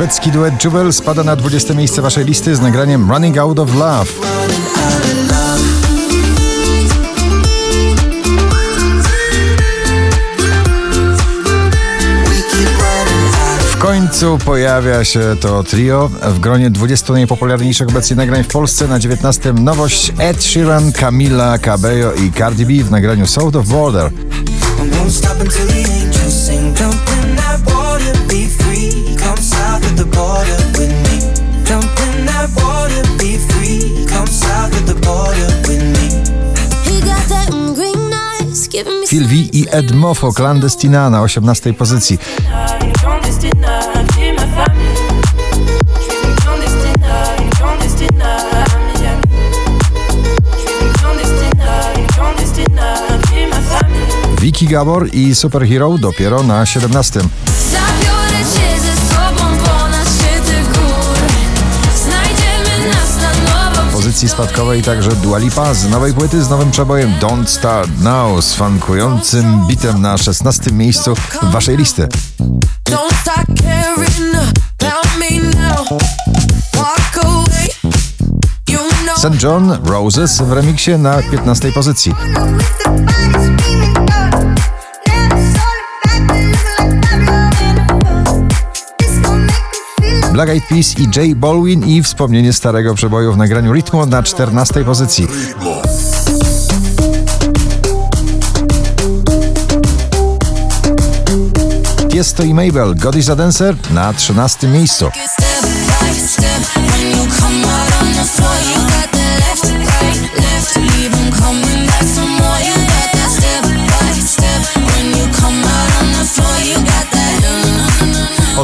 Szwedzki duet Jubel spada na 20 miejsce waszej listy z nagraniem Running Out of Love. W końcu pojawia się to trio w gronie 20 najpopularniejszych obecnie nagrań w Polsce. Na 19 nowość Ed Sheeran, Camila Cabello i Cardi B w nagraniu South of Border. Une clandestine, une clandestine, j'ai ma famille. Vicky Gabor i Superhero dopiero na 17. pozycji spadkowej także Dua Lipa z nowej płyty z nowym przebojem Don't Start Now z funkującym bitem na 16 miejscu waszej listy. St. John Roses w remiksie na 15 pozycji. Black Eyed Peas i J Balwin i wspomnienie starego przeboju w nagraniu Ritmo na 14 pozycji. Tiesto i Mabel, God is a Dancer na 13 miejscu.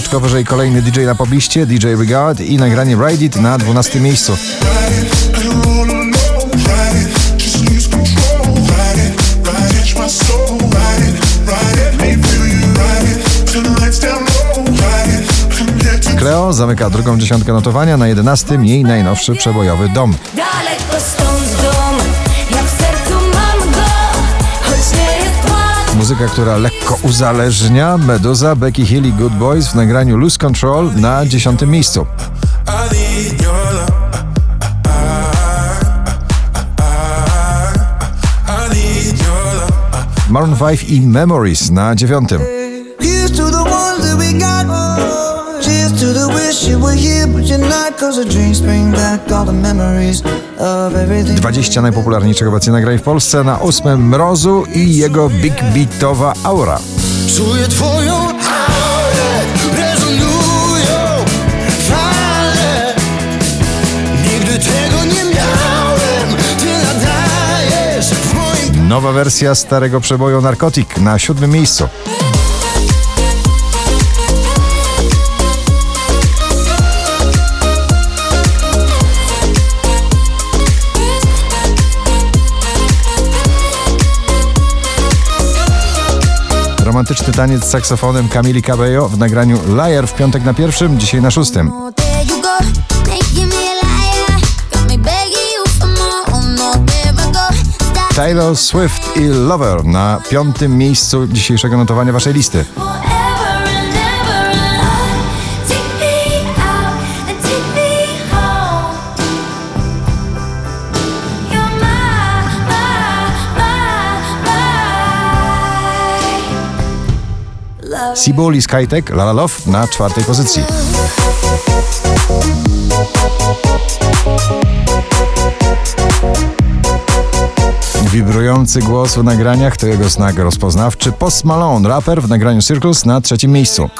Oczko wyżej kolejny DJ na pobliście, DJ Regard i nagranie Ride It na 12 miejscu. Cleo zamyka drugą dziesiątkę notowania, na 11 jej najnowszy przebojowy dom Muzyka, która lekko uzależnia, Meduza, Becky Hill i Good Boys w nagraniu Lose Control na 10 miejscu. Maroon 5 i Memories na 9. Cheers to the wish you were here, but you're not. Cause the dreams bring back all the memories of everything. 20 najpopularniejszych obecnie nagrań w Polsce na 8 Mrozu i jego big beatowa aura. Czuję twoją aurę, rezonują fale. Nigdy tego nie miałem, ty nadajesz w moim Nowa wersja starego przeboju Narkotik na 7 miejscu. Romantyczny taniec z saksofonem Camili Cabello w nagraniu Liar w piątek na pierwszym, dzisiaj na szóstym. Taylor Swift i Lover na piątym miejscu dzisiejszego notowania waszej listy. Seabull i Skytech La La Love na czwartej pozycji. Wibrujący głos w nagraniach to jego znak rozpoznawczy. Post Malone, raper w nagraniu Circles na trzecim miejscu.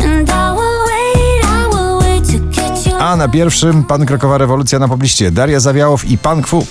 And I will wait, I will wait to get your A na pierwszym pan Krokowa Rewolucja na pobliście. Daria Zawiałow i Pan Kwu.